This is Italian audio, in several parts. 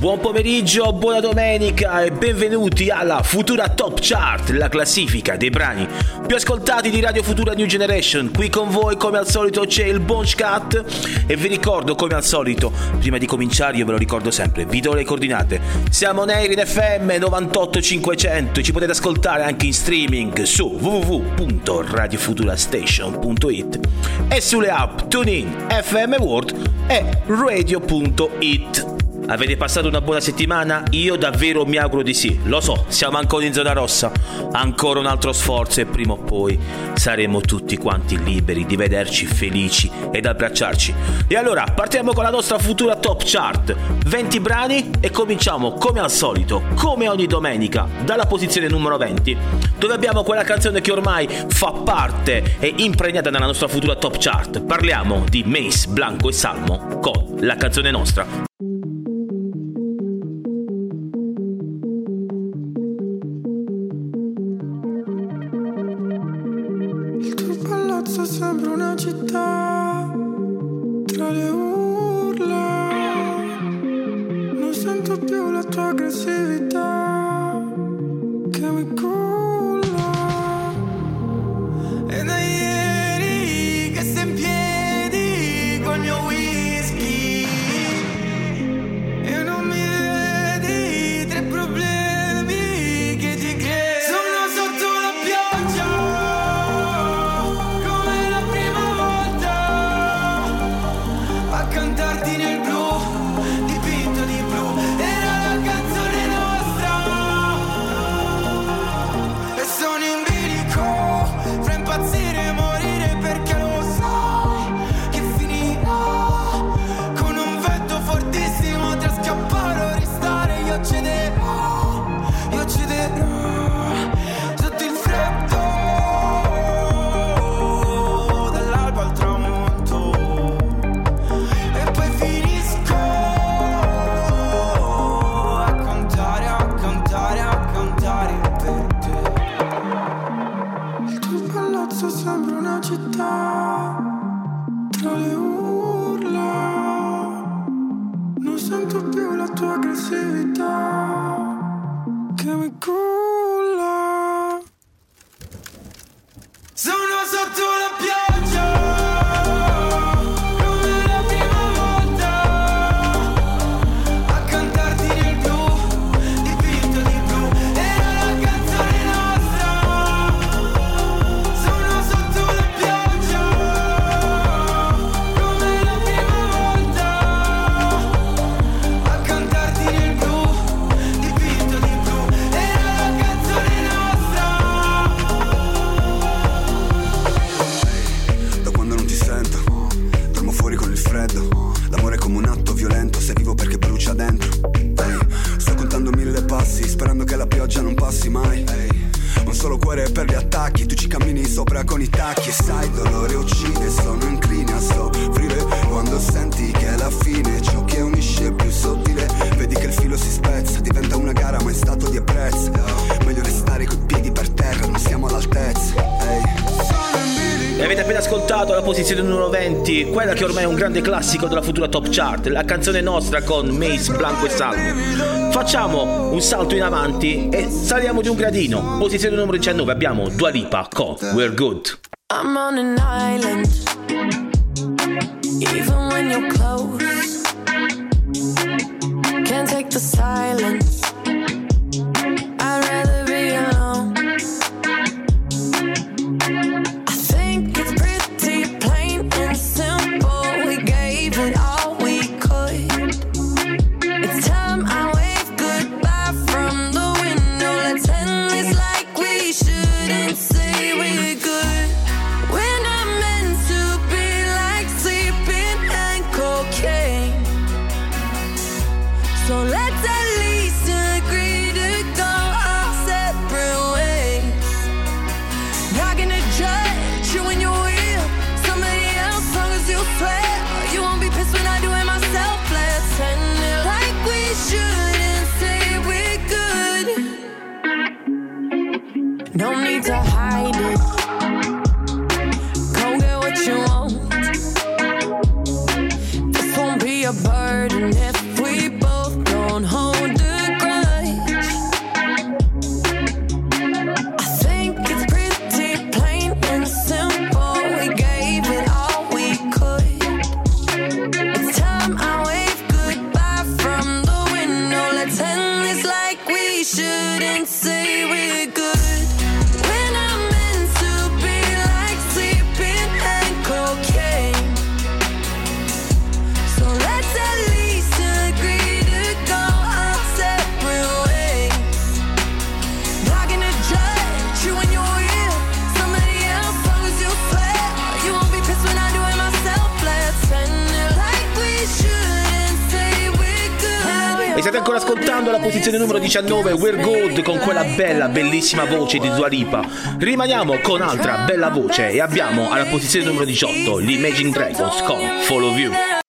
Buon pomeriggio, buona domenica e benvenuti alla Futura Top Chart, la classifica dei brani più ascoltati di Radio Futura New Generation. Qui con voi come al solito c'è il Bonch e vi ricordo come al solito, prima di cominciare io ve lo ricordo sempre, vi do le coordinate. Siamo Nair in FM 98500 ci potete ascoltare anche in streaming su www.radiofuturastation.it e sulle app TuneIn, FM World e radio.it. Avete passato una buona settimana? Io davvero mi auguro di sì. Lo so, siamo ancora in zona rossa. Ancora un altro sforzo e prima o poi saremo tutti quanti liberi di vederci felici ed abbracciarci. E allora partiamo con la nostra futura top chart. 20 brani e cominciamo come al solito, come ogni domenica, dalla posizione numero 20, dove abbiamo quella canzone che ormai fa parte e impregnata nella nostra futura top chart. Parliamo di Mace, Blanco e Salmo con la canzone nostra. una città tra le urla. Non sento più la tua aggressività che mi cura. Posizione numero 20, quella che ormai è un grande classico della futura top chart, la canzone nostra con Mace, Blanco e Salmo. Facciamo un salto in avanti e saliamo di un gradino. Posizione numero 19 abbiamo Dua Lipa con We're Good. I'm on an island Even when you're close Can't take the silence posizione numero 19 We're Good con quella bella, bellissima voce di Dua Lipa. Rimaniamo con altra bella voce e abbiamo alla posizione numero 18 gli Imagine Dragons con Follow You.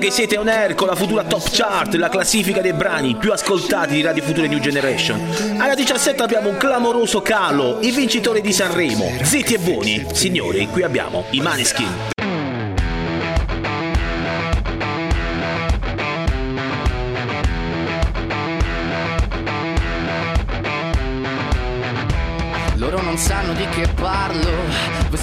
Che siete on air con la futura top chart, la classifica dei brani più ascoltati di Radio Future New Generation. Alla 17 abbiamo un clamoroso calo, i vincitori di Sanremo, zitti e buoni. Signori, qui abbiamo i Maneskin. sanno di che parlo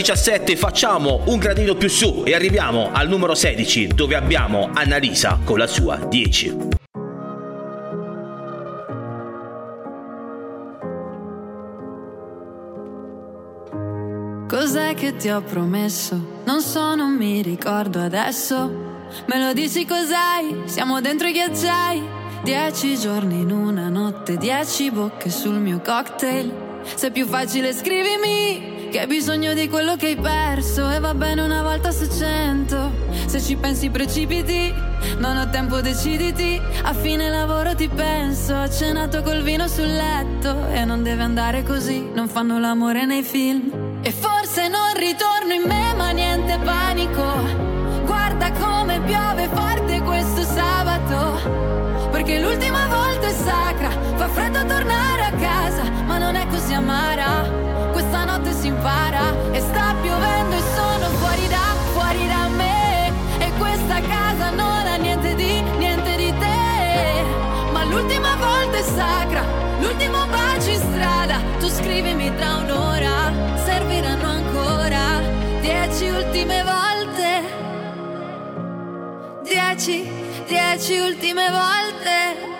17 facciamo un gradino più su e arriviamo al numero 16 dove abbiamo Annalisa con la sua 10. Cos'è che ti ho promesso? Non so, non mi ricordo adesso. Me lo dici cos'hai? Siamo dentro i ghiacciai. Dieci giorni in una notte, dieci bocche sul mio cocktail. Se è più facile scrivimi che hai bisogno di quello che hai perso e va bene una volta su cento. Se ci pensi precipiti, non ho tempo deciditi. A fine lavoro ti penso, ho cenato col vino sul letto e non deve andare così, non fanno l'amore nei film. E forse non ritorno in me, ma niente panico. Guarda come piove forte questo sabato. Perché l'ultima volta è sacra, fa freddo tornare a casa, ma non è così amara. Questa notte si impara e sta piovendo e sono fuori da, fuori da me. E questa casa non ha niente di, niente di te. Ma l'ultima volta è sacra, l'ultimo bacio in strada. Tu scrivimi tra un'ora, serviranno ancora dieci ultime volte. Dieci, dieci ultime volte.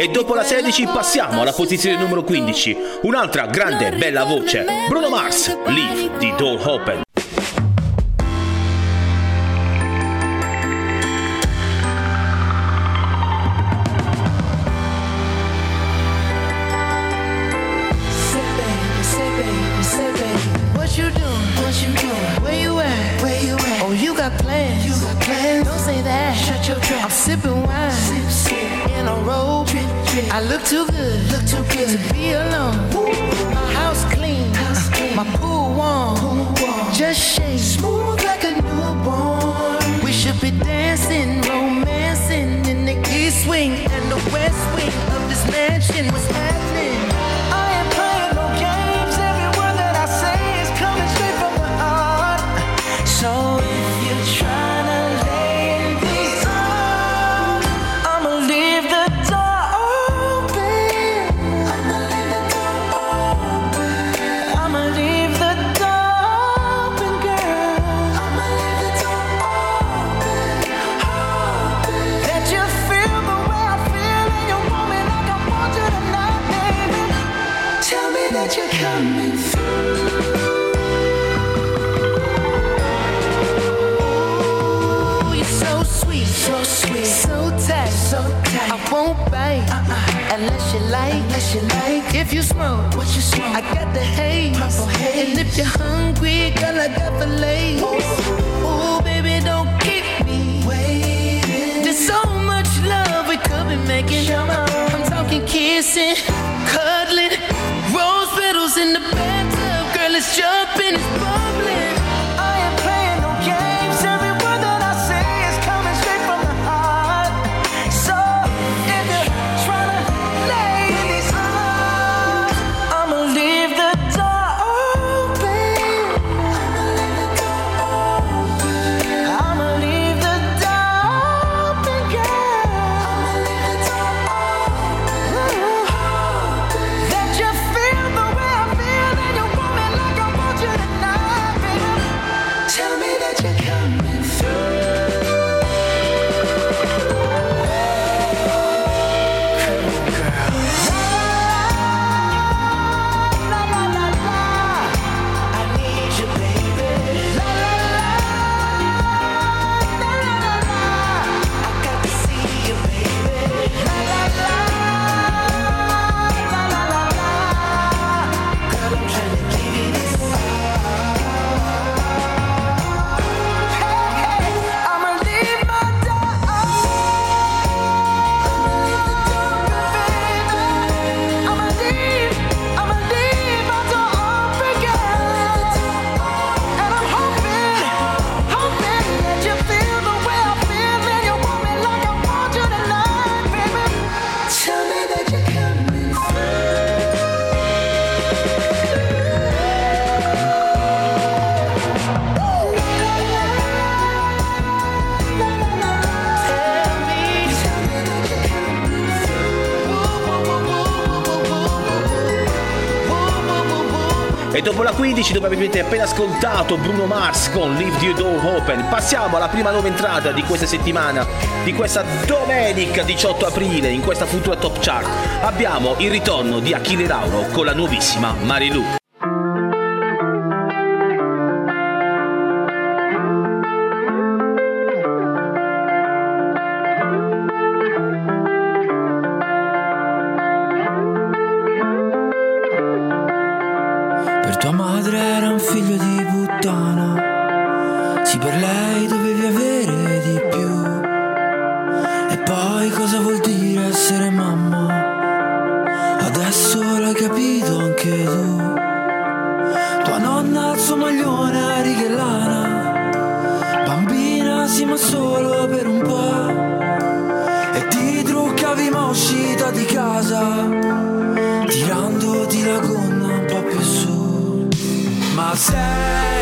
E dopo la 16 passiamo alla posizione numero 15. Un'altra grande bella voce. Bruno Mars, Leave di Door Open. Oh, sipping I look too good. Look too good to be alone. My house clean. My pool warm. Pool warm. Just shake. Smooth like a newborn. We should be dancing, romancing in the east wing and the west wing of this mansion. What's happening? Unless you like, unless you like. If you smoke, what you smoke? I got the haze. Purple haze. And if you're hungry, girl, I got the lace. Ooh, Ooh baby, don't keep me waiting. There's so much love we could be making. I'm talking kissing, cuddling, rose petals in the bathtub. Girl, it's jumping, it's bubbling. 15, dove avete appena ascoltato Bruno Mars con Leave the Door Open, passiamo alla prima nuova entrata di questa settimana, di questa domenica 18 aprile, in questa futura top chart. Abbiamo il ritorno di Achille Lauro con la nuovissima Marilu. capito anche tu. Tua nonna al suo maglione righe lana Bambina sì ma solo per un po' E ti truccavi ma uscita di casa Tirandoti la gonna un po' più su. Ma sei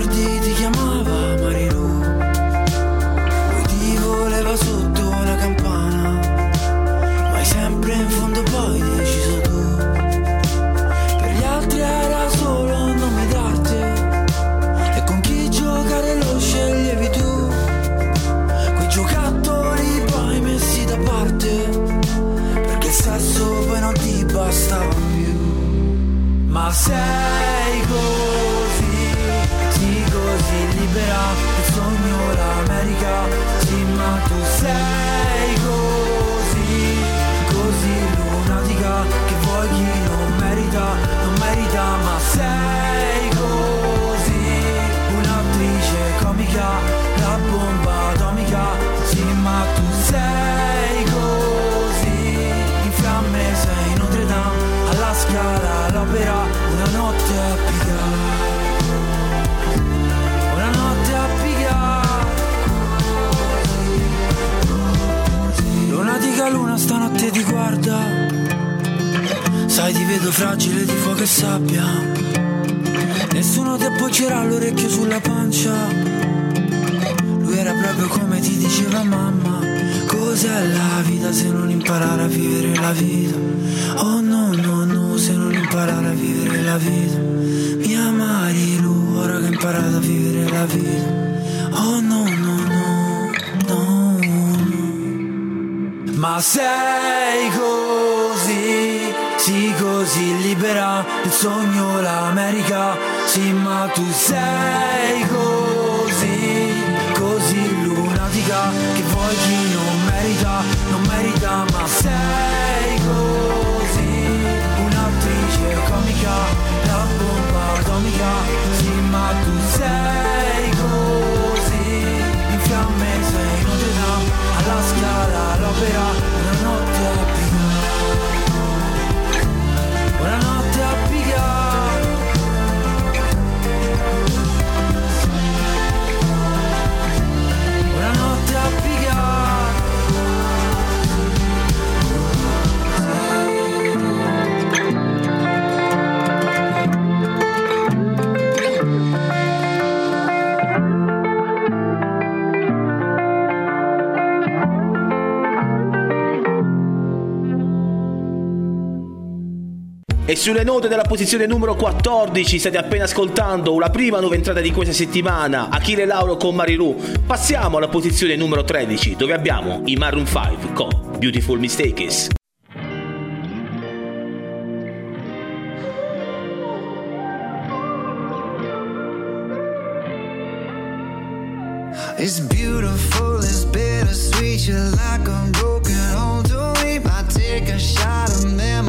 ricordi ti chiamava Marilu. Poi ti voleva sotto la campana Ma hai sempre in fondo poi deciso tu. Per gli altri era solo un nome d'arte E con chi giocare lo sceglievi tu. Quei giocattoli poi messi da parte Perché il sesso poi non ti bastava più. Ma sei fragile di fuoco e sabbia. Nessuno ti appoggerà l'orecchio sulla pancia. Lui era proprio come ti diceva mamma. Cos'è la vita se non imparare a vivere la vita? Oh no, no, no, se non imparare a vivere la vita. Mi amari lui, ora che ho imparato a vivere la vita. Oh no, no, no, no, no. Ma sei così, sì così libera, il sogno l'America, sì ma tu sei così, così lunatica, che vuoi chi non merita, non merita, ma sei così, un'attrice comica, la bomba atomica, sì ma tu sei così, in fiamme sei Notre Dame, alla scala all'opera, E sulle note della posizione numero 14 state appena ascoltando la prima nuova entrata di questa settimana, Achille Lauro con Marilu. Passiamo alla posizione numero 13 dove abbiamo i Maroon 5 con Beautiful Mistakes. It's beautiful, it's bittersweet. You're like a broken home to me. I take a shot of memories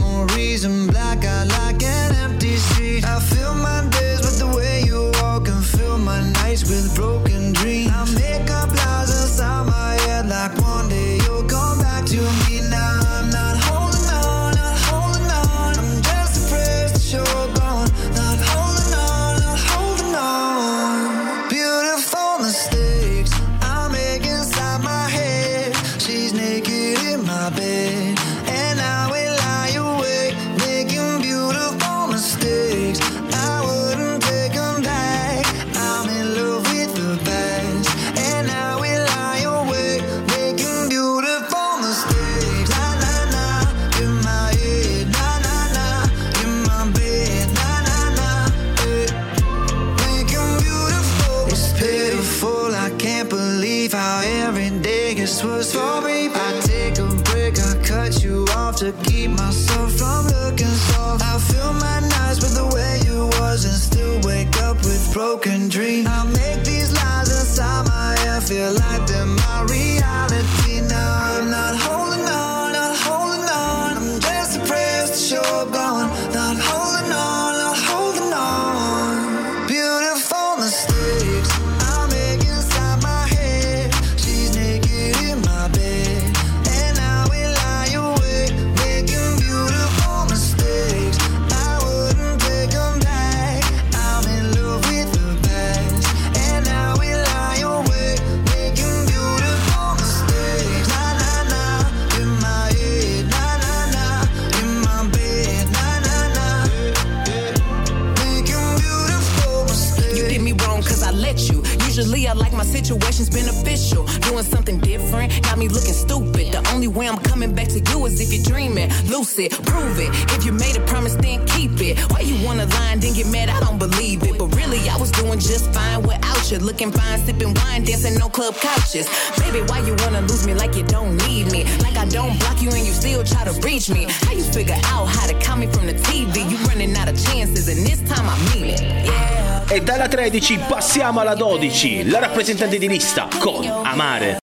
stupid. The only way I'm coming back to you is if you're dreaming. Lucid, prove it. If you made a promise, then keep it. Why you wanna lie and then get mad? I don't believe it. But really, I was doing just fine without you. Looking fine, sipping wine, dancing on club couches. Baby, why you wanna lose me like you don't need me? Like I don't block you and you still try to reach me. How you figure out how to call me from the TV? You running out of chances, and this time I mean it. Yeah. E dalla 13 passiamo alla 12, la rappresentante di lista con Amare.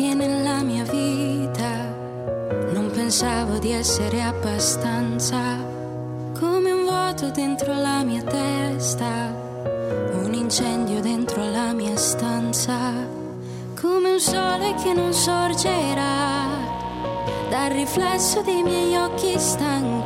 Che nella mia vita non pensavo di essere abbastanza, come un vuoto dentro la mia testa, un incendio dentro la mia stanza, come un sole che non sorgerà dal riflesso dei miei occhi stanchi.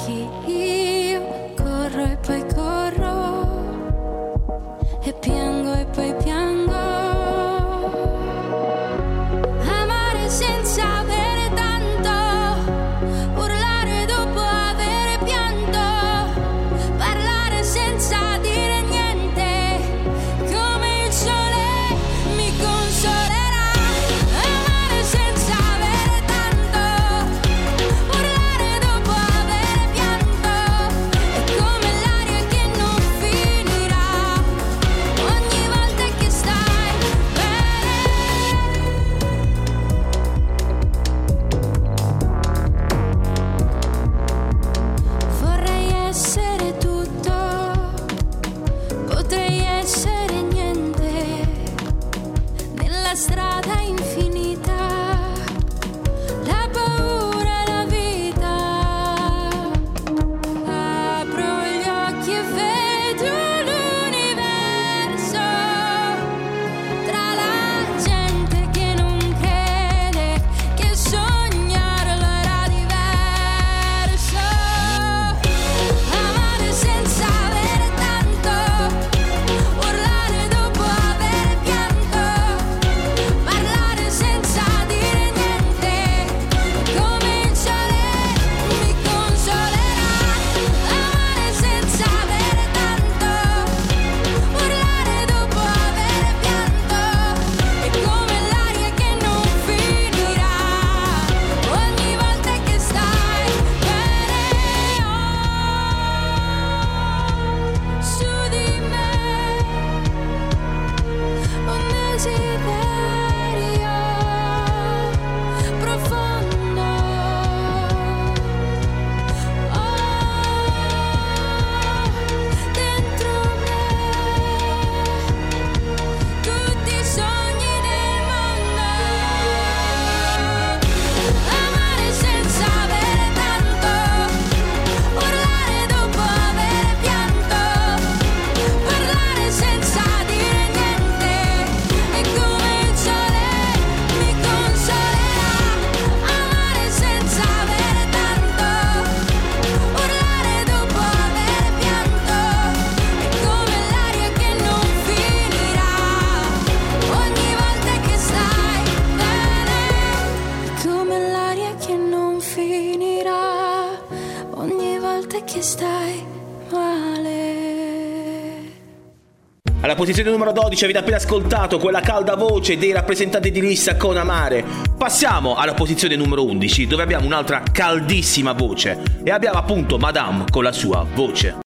Posizione numero 12 avete appena ascoltato quella calda voce dei rappresentanti di lista con Amare. Passiamo alla posizione numero 11 dove abbiamo un'altra caldissima voce e abbiamo appunto Madame con la sua voce.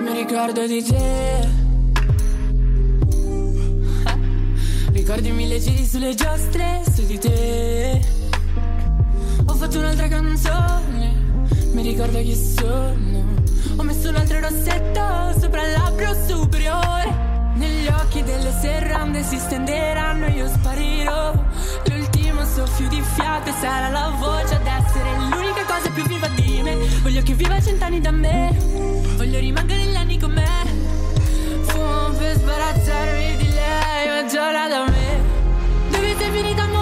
Mi ricordo di te. Ricordi mille giri sulle giostre su di te. Fatto un'altra canzone. Mi ricordo chi sono. Ho messo un altro rossetto sopra il labbro superiore. Negli occhi delle serrande si stenderanno e io sparirò. L'ultimo soffio di fiato sarà la voce ad essere l'unica cosa più viva di me. Voglio che viva cent'anni da me. Voglio rimanere negli anni con me. Fumo per sbarazzarmi di lei, ma giora da me. Dove sei finita amore?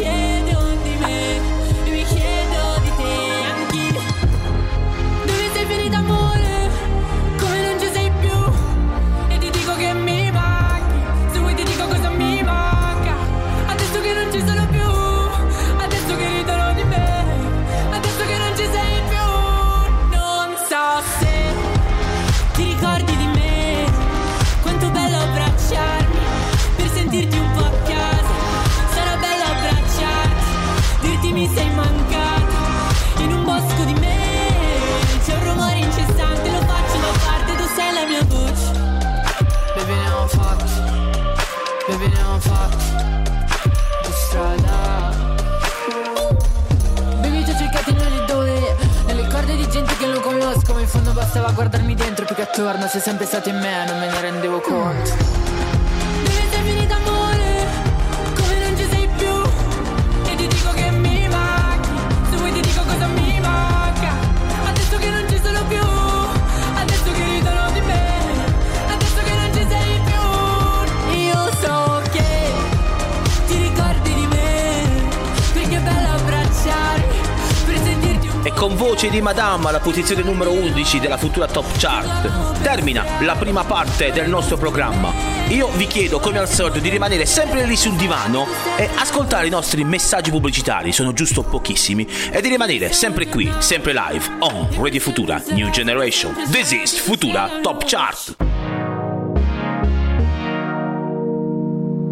in che attorno Sei sempre stato in me Non me ne rendevo conto con voce di Madame alla posizione numero 11 della futura Top Chart termina la prima parte del nostro programma. Io vi chiedo come al solito di rimanere sempre lì sul divano e ascoltare i nostri messaggi pubblicitari, sono giusto pochissimi, e di rimanere sempre qui, sempre live, on Radio Futura New Generation. This is Futura Top Chart.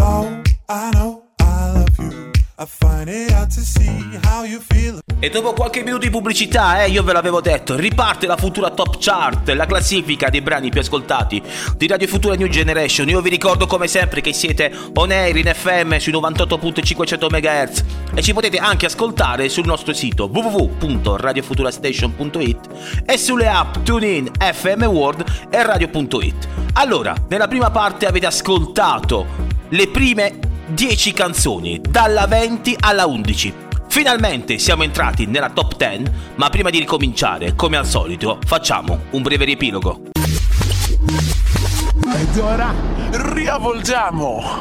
I know E dopo qualche minuto di pubblicità, eh, io ve l'avevo detto, riparte la futura top chart, la classifica dei brani più ascoltati di Radio Futura New Generation. Io vi ricordo come sempre che siete on air in FM sui 98.500 MHz e ci potete anche ascoltare sul nostro sito www.radiofuturastation.it e sulle app TuneIn, FM World e Radio.it. Allora, nella prima parte avete ascoltato le prime 10 canzoni, dalla 20 alla 11. Finalmente siamo entrati nella top 10, ma prima di ricominciare, come al solito, facciamo un breve riepilogo. Ed ora riavvolgiamo!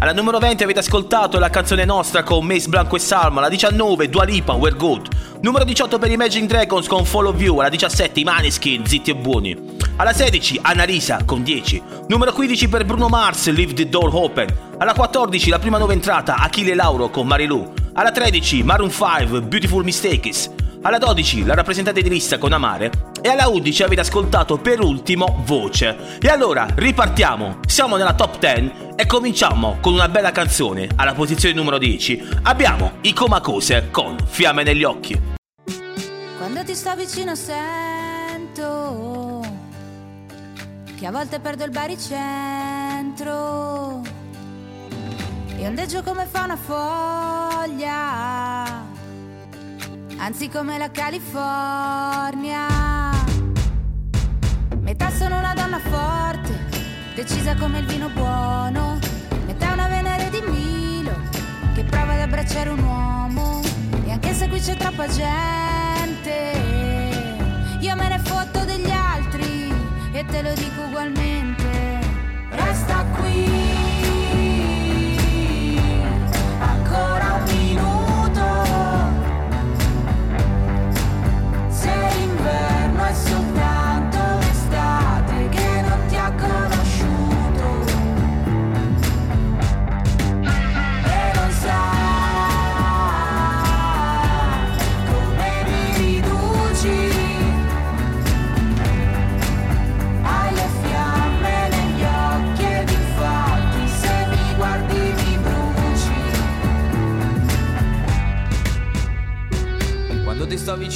Alla numero 20 avete ascoltato la canzone nostra con Mace Blanco e Salma, alla 19 Dua Lipa, We're Good, numero 18 per Imagine Dragons con Follow You, alla 17 i Maneskin, Zitti e Buoni, alla 16 Annalisa con 10, numero 15 per Bruno Mars, Leave the Door Open, alla 14 la prima nuova entrata Achille Lauro con Marilu, alla 13 Maroon 5, Beautiful Mistakes, alla 12 la rappresentante di lista con Amare e alla 11 avete ascoltato per ultimo Voce. E allora ripartiamo, siamo nella top 10 e cominciamo con una bella canzone. Alla posizione numero 10 abbiamo i Comacose con Fiamme negli occhi. Quando ti sto vicino sento che a volte perdo il baricentro. E ondeggio come fa una foglia, anzi come la California. Metà sono una donna forte, decisa come il vino buono, metà una Venere di Milo che prova ad abbracciare un uomo. E anche se qui c'è troppa gente, te lo dico ugualmente.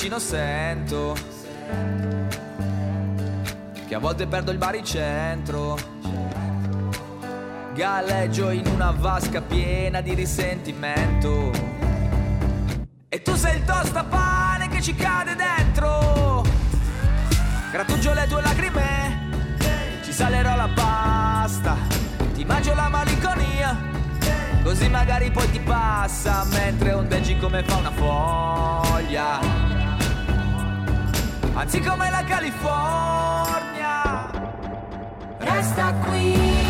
Vicino sento che a volte perdo il baricentro. Galleggio in una vasca piena di risentimento. E tu sei il tostapane che ci cade dentro. Grattugio le tue lacrime, ci salerò la pasta. Ti mangio la malinconia. Così magari poi ti passa mentre ondeggi come fa una foglia. Anzi come la California. Resta qui.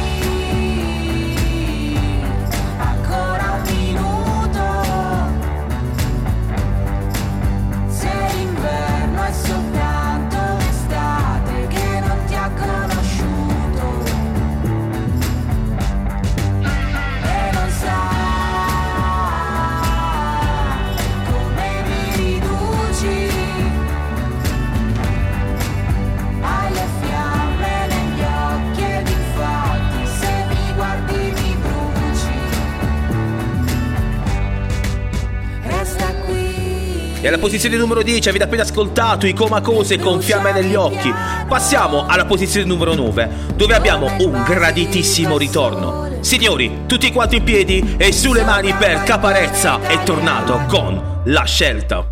E alla posizione numero 10 avete appena ascoltato i Comacose con Fiamme negli occhi. Passiamo alla posizione numero 9, dove abbiamo un graditissimo ritorno. Signori, tutti quanti in piedi e sulle mani per Caparezza è tornato con La Scelta.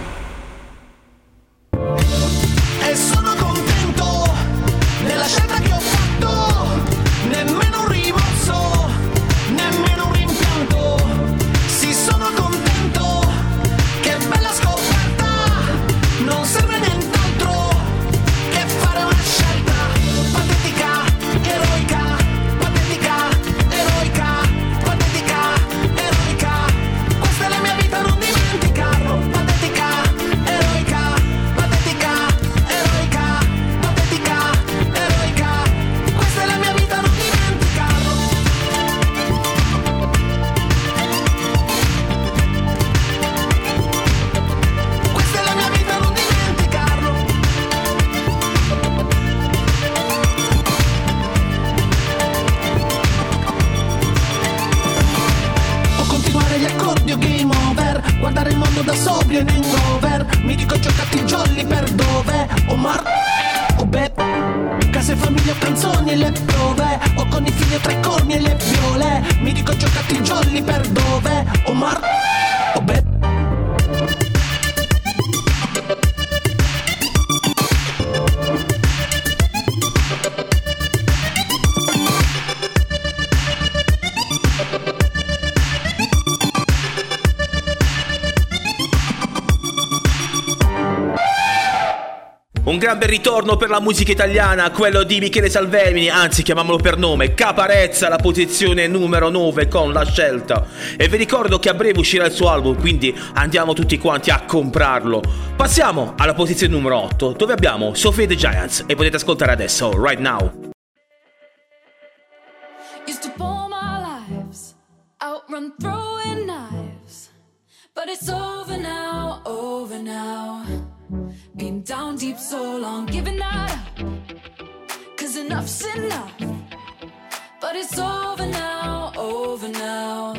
Bel ritorno per la musica italiana, quello di Michele Salvemini, anzi chiamiamolo per nome, Caparezza, la posizione numero 9 con la scelta. E vi ricordo che a breve uscirà il suo album, quindi andiamo tutti quanti a comprarlo. Passiamo alla posizione numero 8, dove abbiamo Sophie the Giants e potete ascoltare adesso, right now. Used to pour my lives outrun throwing knives, but it's over now, over now. Been down deep so long, giving up, cause enough's enough. But it's over now, over now.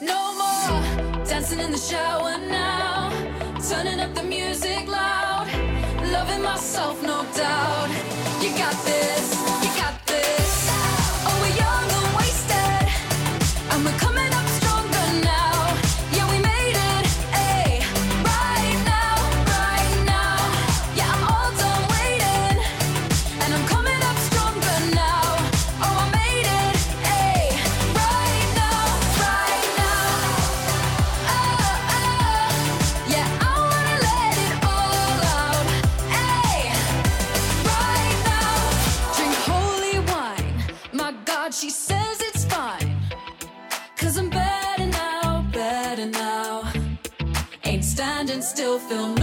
No more dancing in the shower now, turning up the music loud, loving myself, no doubt. You got this, still feel me.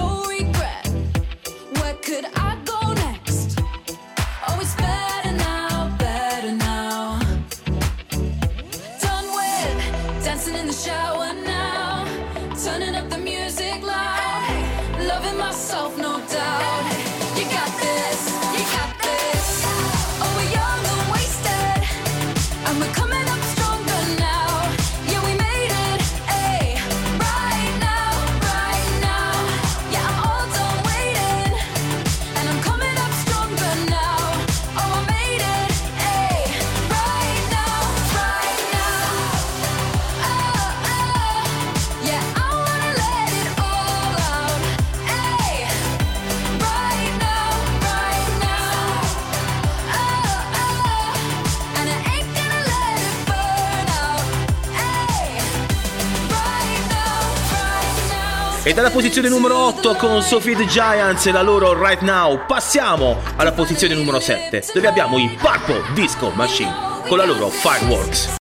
E dalla posizione numero 8 con Sophie the Giants e la loro Right Now passiamo alla posizione numero 7 dove abbiamo i Purple Disco Machine con la loro Fireworks.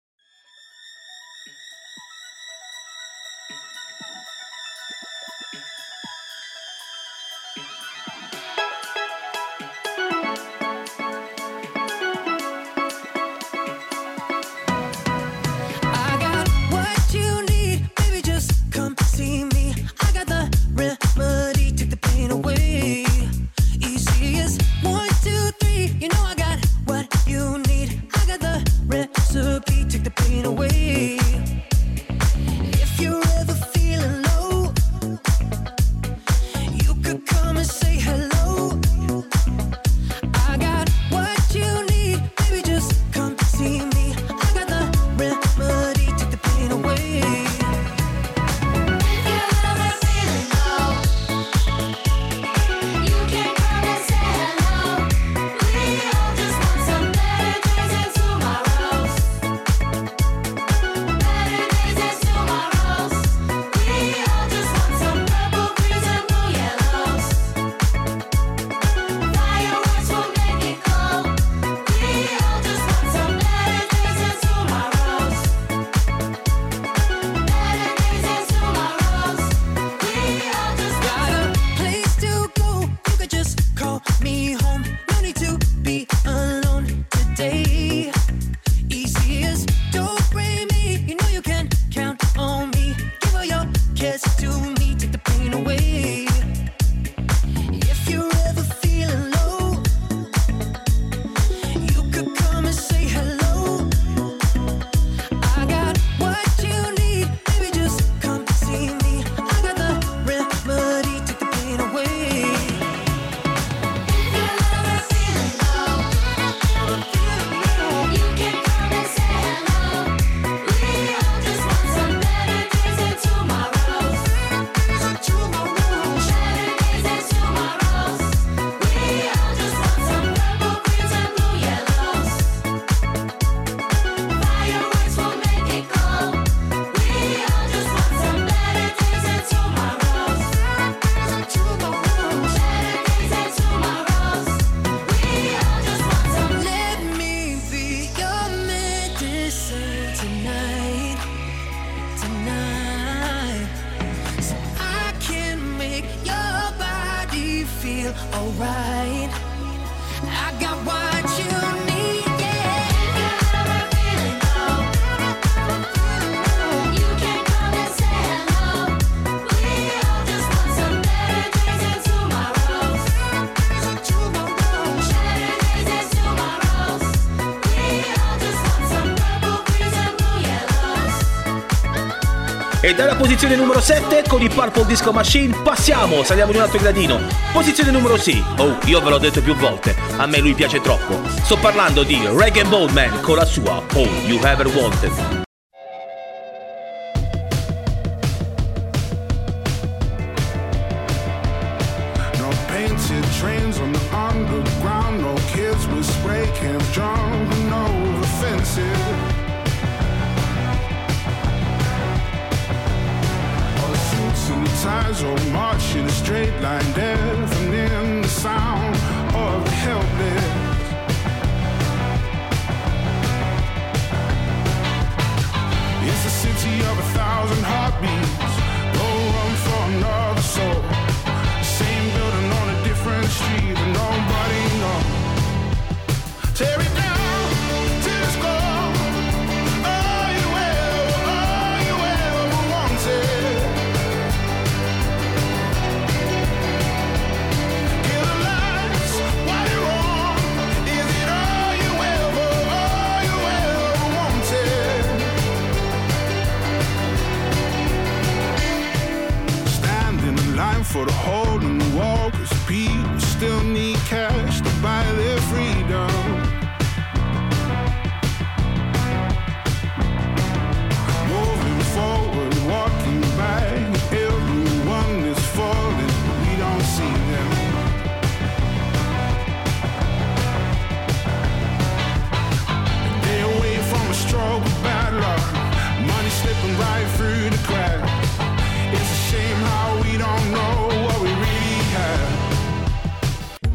E dalla posizione numero 7 con i Purple Disco Machine passiamo, saliamo di un altro gradino. Posizione numero 6. Oh, io ve l'ho detto più volte, a me lui piace troppo. Sto parlando di Reggae Bowman con la sua All You Ever Wanted.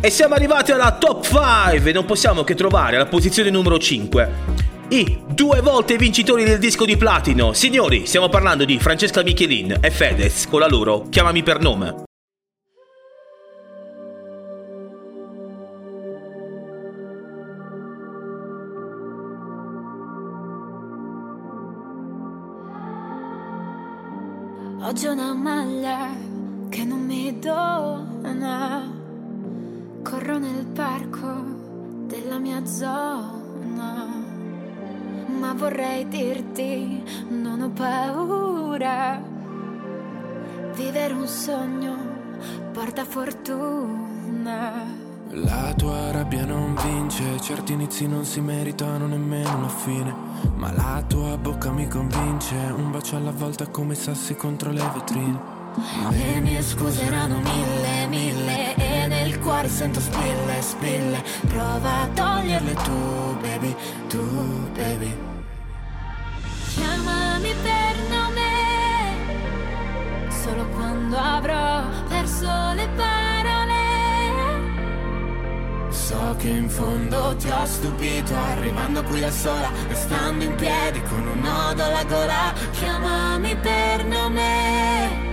E siamo arrivati alla top 5 e non possiamo che trovare alla posizione numero 5 i due volte vincitori del disco di platino. Signori, stiamo parlando di Francesca Michelin e Fedez con la loro Chiamami per nome. Oggi una maglia che non mi dona. Corro nel parco della mia zona. Ma vorrei dirti, non ho paura. Vivere un sogno porta fortuna. La tua rabbia non vince, certi inizi non si meritano nemmeno la fine. Ma la tua bocca mi convince, un bacio alla volta come sassi contro le vetrine. Le mie scuse erano mille, mille E nel cuore sento spille, spille. Prova a toglierle tu, baby, tu, baby. Chiamami per nome Solo quando avrò perso le parole. So che in fondo ti ho stupito Arrivando qui da sola, restando in piedi con un nodo alla gola. Chiamami per nome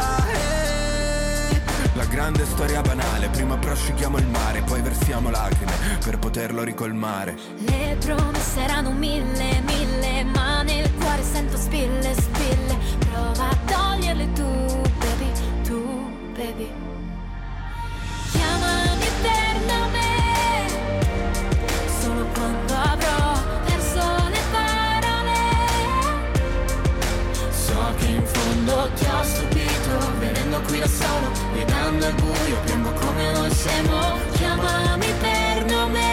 Grande storia banale. Prima prosciughiamo il mare Poi versiamo lacrime Per poterlo ricolmare. Le promesse erano mille, mille Ma nel cuore sento spille, spille. Prova a toglierle tu, baby, tu, baby. Chiamami nome Solo quando avrò perso le parole. So che in fondo ti ho stupito Venendo qui da solo, guidando il buio Piango come noi siamo. Chiamami per nome.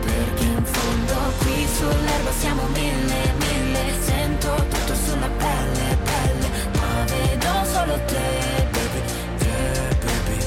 Perché in fondo Qui sull'erba siamo mille, mille. Sento tutto sulla pelle, pelle. Ma vedo solo te, baby, te, baby.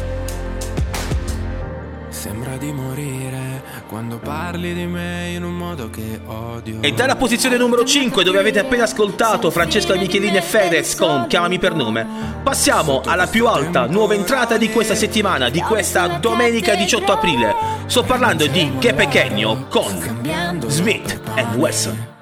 Sembra di morire quando parli di me in un modo che odio. E dalla posizione numero 5 dove avete appena ascoltato Francesca Michelini e Fedez con Chiamami per nome Passiamo alla più alta nuova entrata di questa settimana, di questa domenica 18 aprile. Sto parlando di Che Pequeño con Smith e Wesson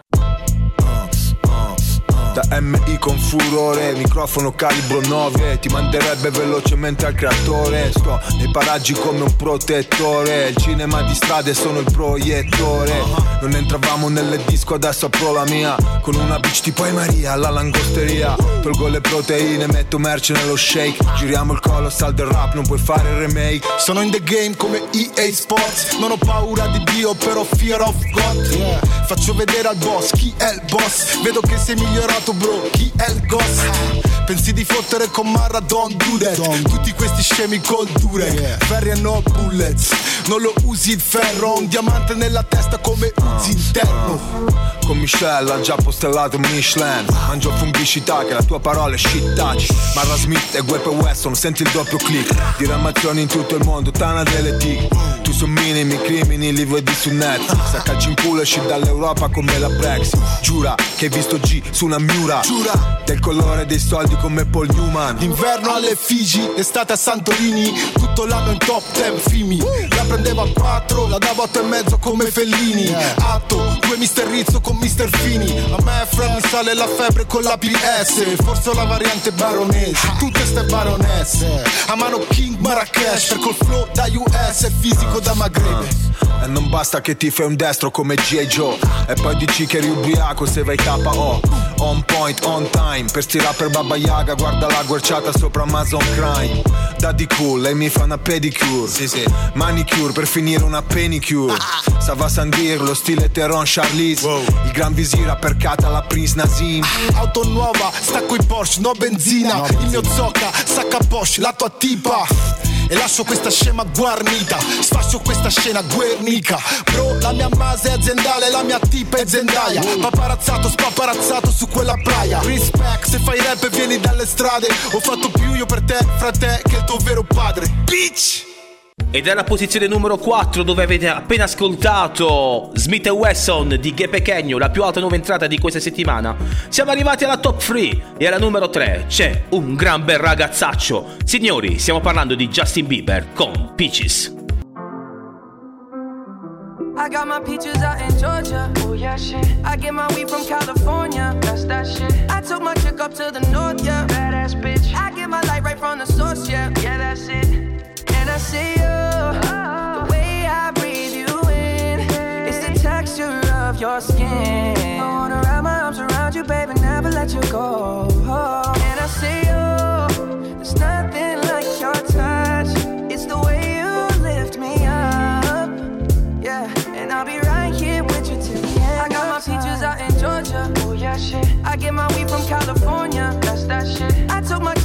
da MI con furore Microfono calibro 9 Ti manderebbe velocemente al creatore. Sto nei paraggi come un protettore Il cinema di strade sono il proiettore. Non entravamo nelle disco adesso apro la mia. Con una bitch tipo E Maria alla langosteria. Tolgo le proteine metto merce nello shake. Giriamo il colossal del rap non puoi fare il remake. Sono in the game come EA Sports. Non ho paura di Dio però fear of God. Faccio vedere al boss chi è il boss. Vedo che sei migliorato bro, chi è il goss? Pensi di fottere con Marra, don't do that. Tutti questi scemi col dure. Ferri e no bullets. Non lo usi il ferro Un diamante nella testa come usi interno con Michelle ha già postellato Michelin. Mangio fungicità che la tua parola è shit touch Marra Smith e Guepe Weston senti il doppio click. Diramazioni in tutto il mondo, tana delle tig Su minimi crimini, li vedi su net Se calci in culo esci dall'Europa come la Brexit. Giura che hai visto G su una miura. Giura. Del colore dei soldi come Paul Newman. Inverno alle Figi, estate a Santorini. Tutto l'anno in top 10 filmi La prendevo a 4, la davo a 8 e mezzo come Fellini. Atto, due Mister Rizzo con Mister Fini. A me mi sale la febbre con la PS Forse la variante baronese. Tutte ste baronesse. A mano King Marrakesh Per col flow da US e fisico da Maghreb. E non basta che ti fai un destro come G.I. Joe. E poi dici che eri ubriaco se vai KO On point, on time Per sti rapper Baba Yaga Guarda la guerciata sopra Amazon Crime Daddy cool, lei mi fa una pedicure. Sì sì. Manicure per finire una penicure Sava Sandir, lo stile Teron Charlize. Il gran visir appercata la Prince Nazim. Auto nuova, stacco i Porsche, no benzina. Il mio zocca, sacca Porsche, la tua tipa e lascio questa scema guarnita. Sfascio questa scena guernica. Bro, la mia base è aziendale, la mia tipa è zendaia. Paparazzato, spaparazzato su quella playa. Respect, se fai rap e vieni dalle strade. Ho fatto più io per te, frate, che il tuo vero padre. Bitch! Ed è la posizione numero 4 dove avete appena ascoltato Smith Wesson di Ghe Pechegno, la più alta nuova entrata di questa settimana. Siamo arrivati alla top 3 e alla numero 3 c'è un gran bel ragazzaccio. Signori, stiamo parlando di Justin Bieber con Peaches. I got my peaches out in Georgia. Oh yeah, shit. I get my weed from California. That's that shit. I took my chick up to the north, yeah. Badass bitch. I get my light right from the source, yeah. Yeah, that's it. See you. The way I breathe you in. It's the texture of your skin. I wanna wrap my arms around you, baby, never let you go. And I see you. There's nothing like your touch. It's the way you lift me up. Yeah, and I'll be right here with you till the end. I got my peaches out in Georgia. Oh yeah, shit. I get my weed from California. That's that shit. I took my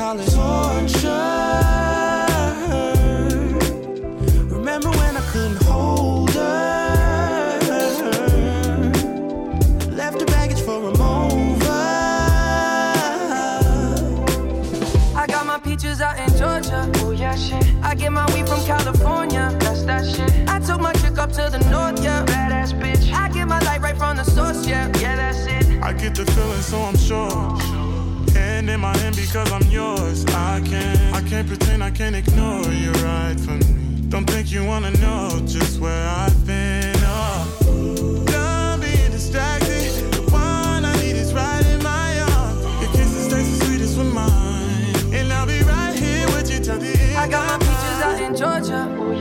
Call it torture. Remember when I couldn't hold her? Left her baggage for a mover. I got my peaches out in Georgia. Oh yeah, shit. I get my weed from California. That's that shit. I took my chick up to the north, yeah. Badass bitch. I get my light right from the source, yeah. Yeah, that's it. I get the feeling, so I'm sure. In my hand because I'm yours. I can't, I can't pretend, I can't ignore you right from me. Don't think you wanna know just where I've been. Oh, done being distracted. The one I need is right in my arms. Your kisses taste the sweetest with mine, and I'll be right here with you till the end. I got my peaches out in Georgia.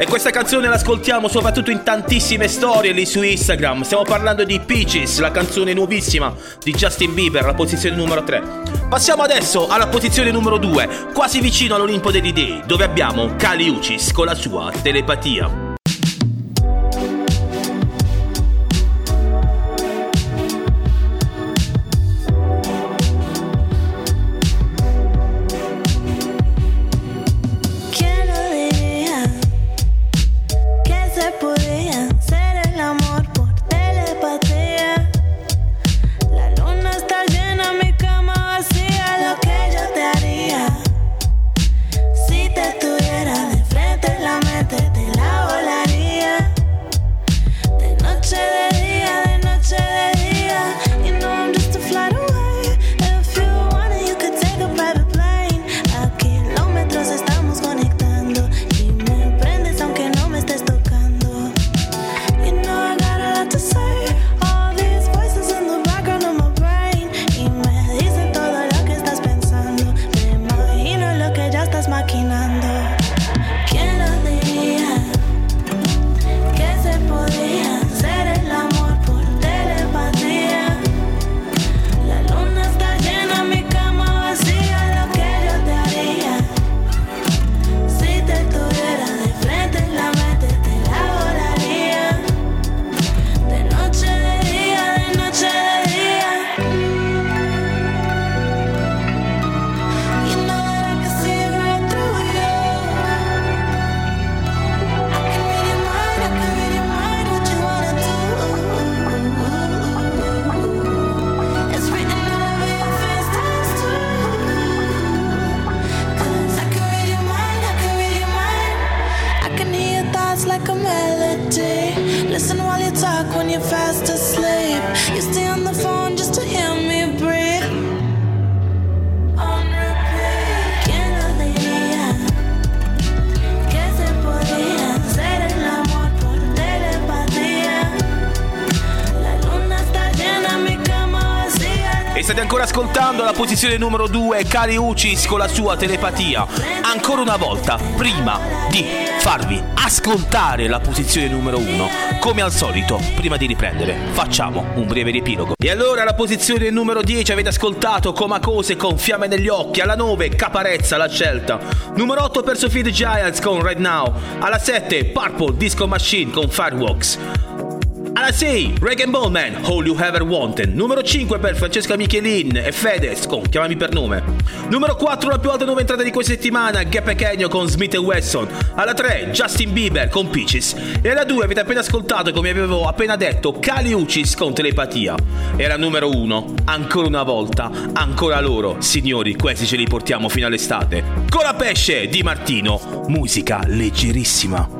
E questa canzone l'ascoltiamo soprattutto in tantissime storie lì su Instagram. Stiamo parlando di Peaches, la canzone nuovissima di Justin Bieber, la posizione numero 3. Passiamo adesso alla posizione numero 2, quasi vicino all'Olimpo degli Dei, dove abbiamo Kali Uchis con la sua telepatia. Posizione numero 2 Kali Uchis con la sua telepatia. Ancora una volta, prima di farvi ascoltare la posizione numero 1, come al solito, prima di riprendere, facciamo un breve riepilogo. E allora la posizione numero 10 avete ascoltato Comacose con Fiamme negli occhi, alla 9 Caparezza la scelta, numero 8 per Sophie Giants con Right Now, alla 7 Purple Disco Machine con Fireworks. Alla 6, Reagan Ballman, All You Ever Wanted. Numero 5 per Francesca Michelin e Fedez con Chiamami per nome. Numero 4, la più alta nuova entrata di questa settimana, Gap Pequeno con Smith Wesson. Alla 3, Justin Bieber con Peaches. E alla 2 avete appena ascoltato, come avevo appena detto, Kali Uchis con Telepatia. E alla numero 1, ancora una volta, ancora loro. Signori, questi ce li portiamo fino all'estate. Con la pesce di Martino, musica leggerissima.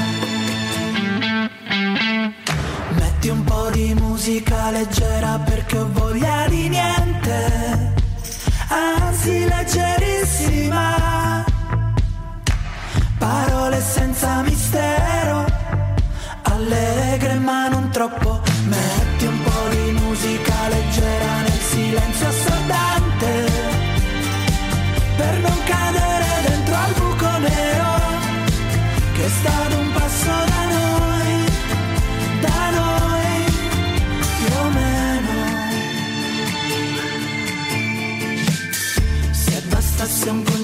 Un po' di musica leggera perché ho voglia di niente, anzi leggerissima. Parole senza mistero, allegre ma non troppo. Metti un po' di musica leggera nel silenzio assordante per non cadere dentro al buco nero che sta ad un passo da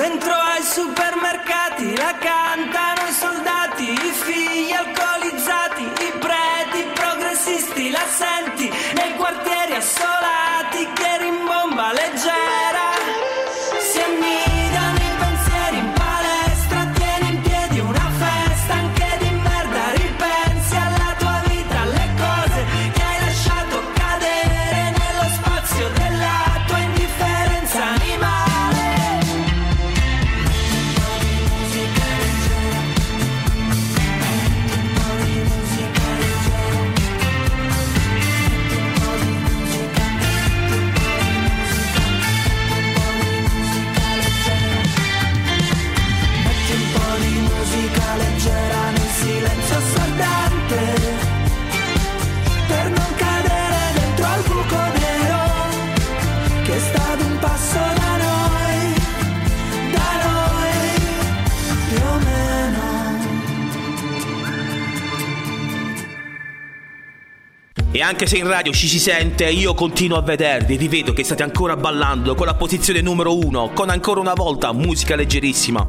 dentro. Anche se in radio ci si sente, io continuo a vedervi vi vedo che state ancora ballando con la posizione numero uno, con ancora una volta musica leggerissima.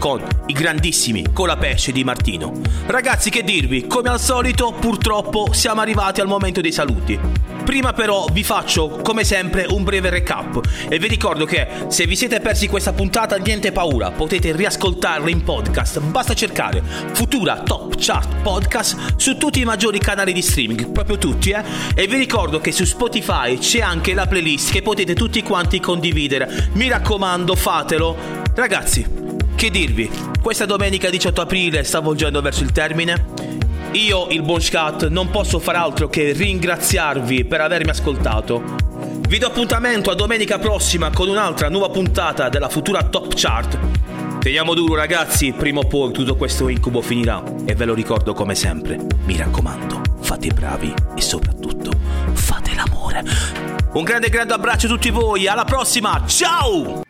con i grandissimi Colapesce di Martino. Ragazzi, che dirvi, come al solito, purtroppo siamo arrivati al momento dei saluti. Prima però vi faccio come sempre un breve recap. E vi ricordo che se vi siete persi questa puntata niente paura, potete riascoltarla in podcast, basta cercare Futura Top Chart Podcast su tutti i maggiori canali di streaming, proprio tutti eh, e vi ricordo che su Spotify c'è anche la playlist che potete tutti quanti condividere, mi raccomando fatelo. Ragazzi, che dirvi, questa domenica 18 aprile sta volgendo verso il termine io, il buon Scat, non posso far altro che ringraziarvi per avermi ascoltato. Vi do appuntamento a domenica prossima con un'altra nuova puntata della futura Top Chart. Teniamo duro ragazzi, prima o poi tutto questo incubo finirà e ve lo ricordo come sempre. Mi raccomando, fate i bravi e soprattutto fate l'amore. Un grande grande abbraccio a tutti voi, alla prossima, ciao!